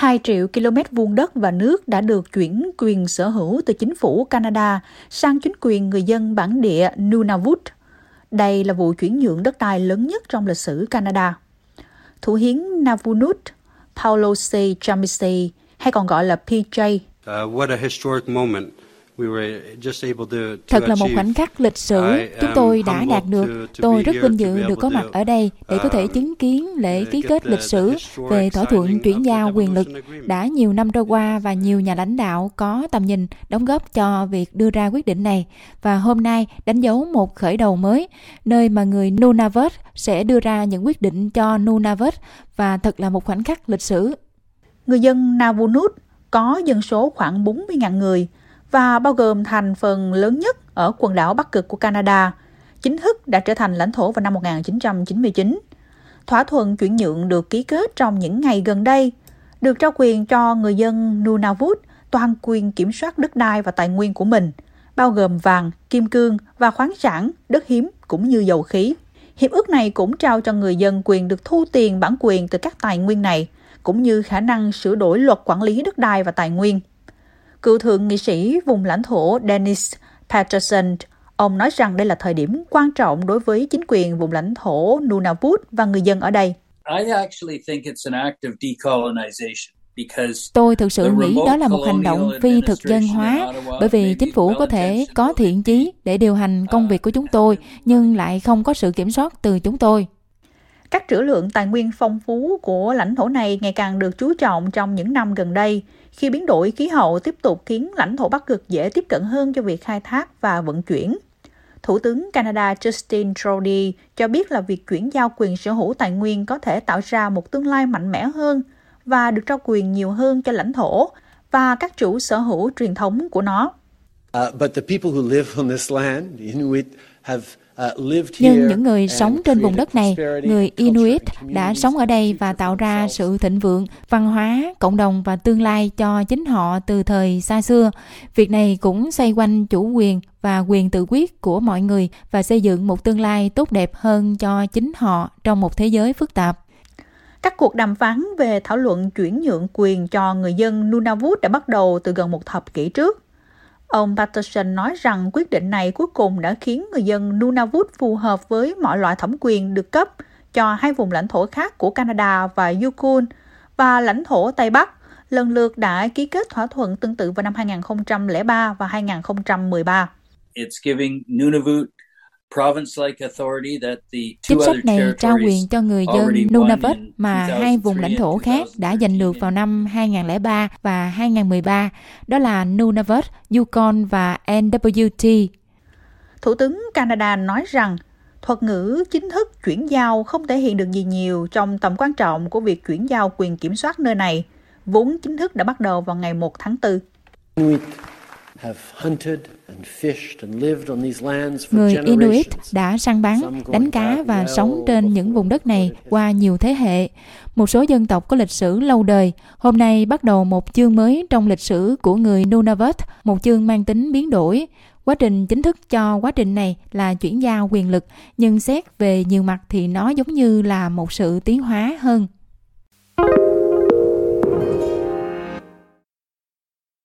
2 triệu km vuông đất và nước đã được chuyển quyền sở hữu từ chính phủ Canada sang chính quyền người dân bản địa Nunavut. Đây là vụ chuyển nhượng đất đai lớn nhất trong lịch sử Canada. Thủ hiến Navunut Paulo C. Chamisi, hay còn gọi là PJ. Uh, what a historic moment Thật là một khoảnh khắc lịch sử chúng tôi đã đạt được. Tôi rất vinh dự được có mặt ở đây để có thể uh, chứng kiến lễ ký kết lịch sử về thỏa thuận chuyển giao quyền lực đã nhiều năm trôi qua và nhiều nhà lãnh đạo có tầm nhìn đóng góp cho việc đưa ra quyết định này. Và hôm nay đánh dấu một khởi đầu mới, nơi mà người Nunavut sẽ đưa ra những quyết định cho Nunavut và thật là một khoảnh khắc lịch sử. Người dân Navunut có dân số khoảng 40.000 người – và bao gồm thành phần lớn nhất ở quần đảo Bắc Cực của Canada, chính thức đã trở thành lãnh thổ vào năm 1999. Thỏa thuận chuyển nhượng được ký kết trong những ngày gần đây, được trao quyền cho người dân Nunavut toàn quyền kiểm soát đất đai và tài nguyên của mình, bao gồm vàng, kim cương và khoáng sản, đất hiếm cũng như dầu khí. Hiệp ước này cũng trao cho người dân quyền được thu tiền bản quyền từ các tài nguyên này, cũng như khả năng sửa đổi luật quản lý đất đai và tài nguyên. Cựu thượng nghị sĩ vùng lãnh thổ Dennis Patterson Ông nói rằng đây là thời điểm quan trọng đối với chính quyền vùng lãnh thổ Nunavut và người dân ở đây. Tôi thực sự nghĩ đó là một hành động phi thực dân hóa, bởi vì chính phủ có thể có thiện chí để điều hành công việc của chúng tôi, nhưng lại không có sự kiểm soát từ chúng tôi. Các trữ lượng tài nguyên phong phú của lãnh thổ này ngày càng được chú trọng trong những năm gần đây, khi biến đổi khí hậu tiếp tục khiến lãnh thổ Bắc Cực dễ tiếp cận hơn cho việc khai thác và vận chuyển. Thủ tướng Canada Justin Trudeau cho biết là việc chuyển giao quyền sở hữu tài nguyên có thể tạo ra một tương lai mạnh mẽ hơn và được trao quyền nhiều hơn cho lãnh thổ và các chủ sở hữu truyền thống của nó. Uh, but the people who live on this land, Inuit, nhưng những người sống trên vùng đất này, người Inuit đã sống ở đây và tạo ra sự thịnh vượng, văn hóa, cộng đồng và tương lai cho chính họ từ thời xa xưa. Việc này cũng xoay quanh chủ quyền và quyền tự quyết của mọi người và xây dựng một tương lai tốt đẹp hơn cho chính họ trong một thế giới phức tạp. Các cuộc đàm phán về thảo luận chuyển nhượng quyền cho người dân Nunavut đã bắt đầu từ gần một thập kỷ trước. Ông Patterson nói rằng quyết định này cuối cùng đã khiến người dân Nunavut phù hợp với mọi loại thẩm quyền được cấp cho hai vùng lãnh thổ khác của Canada và Yukon và lãnh thổ Tây Bắc, lần lượt đã ký kết thỏa thuận tương tự vào năm 2003 và 2013. It's giving Nunavut Chính sách này trao quyền cho người dân Nunavut mà hai vùng lãnh thổ khác đã giành được vào năm 2003 và 2013, đó là Nunavut, Yukon và NWT. Thủ tướng Canada nói rằng thuật ngữ chính thức chuyển giao không thể hiện được gì nhiều trong tầm quan trọng của việc chuyển giao quyền kiểm soát nơi này, vốn chính thức đã bắt đầu vào ngày 1 tháng 4. Người Inuit đã săn bắn, đánh cá và sống trên những vùng đất này qua nhiều thế hệ. Một số dân tộc có lịch sử lâu đời, hôm nay bắt đầu một chương mới trong lịch sử của người Nunavut, một chương mang tính biến đổi. Quá trình chính thức cho quá trình này là chuyển giao quyền lực, nhưng xét về nhiều mặt thì nó giống như là một sự tiến hóa hơn.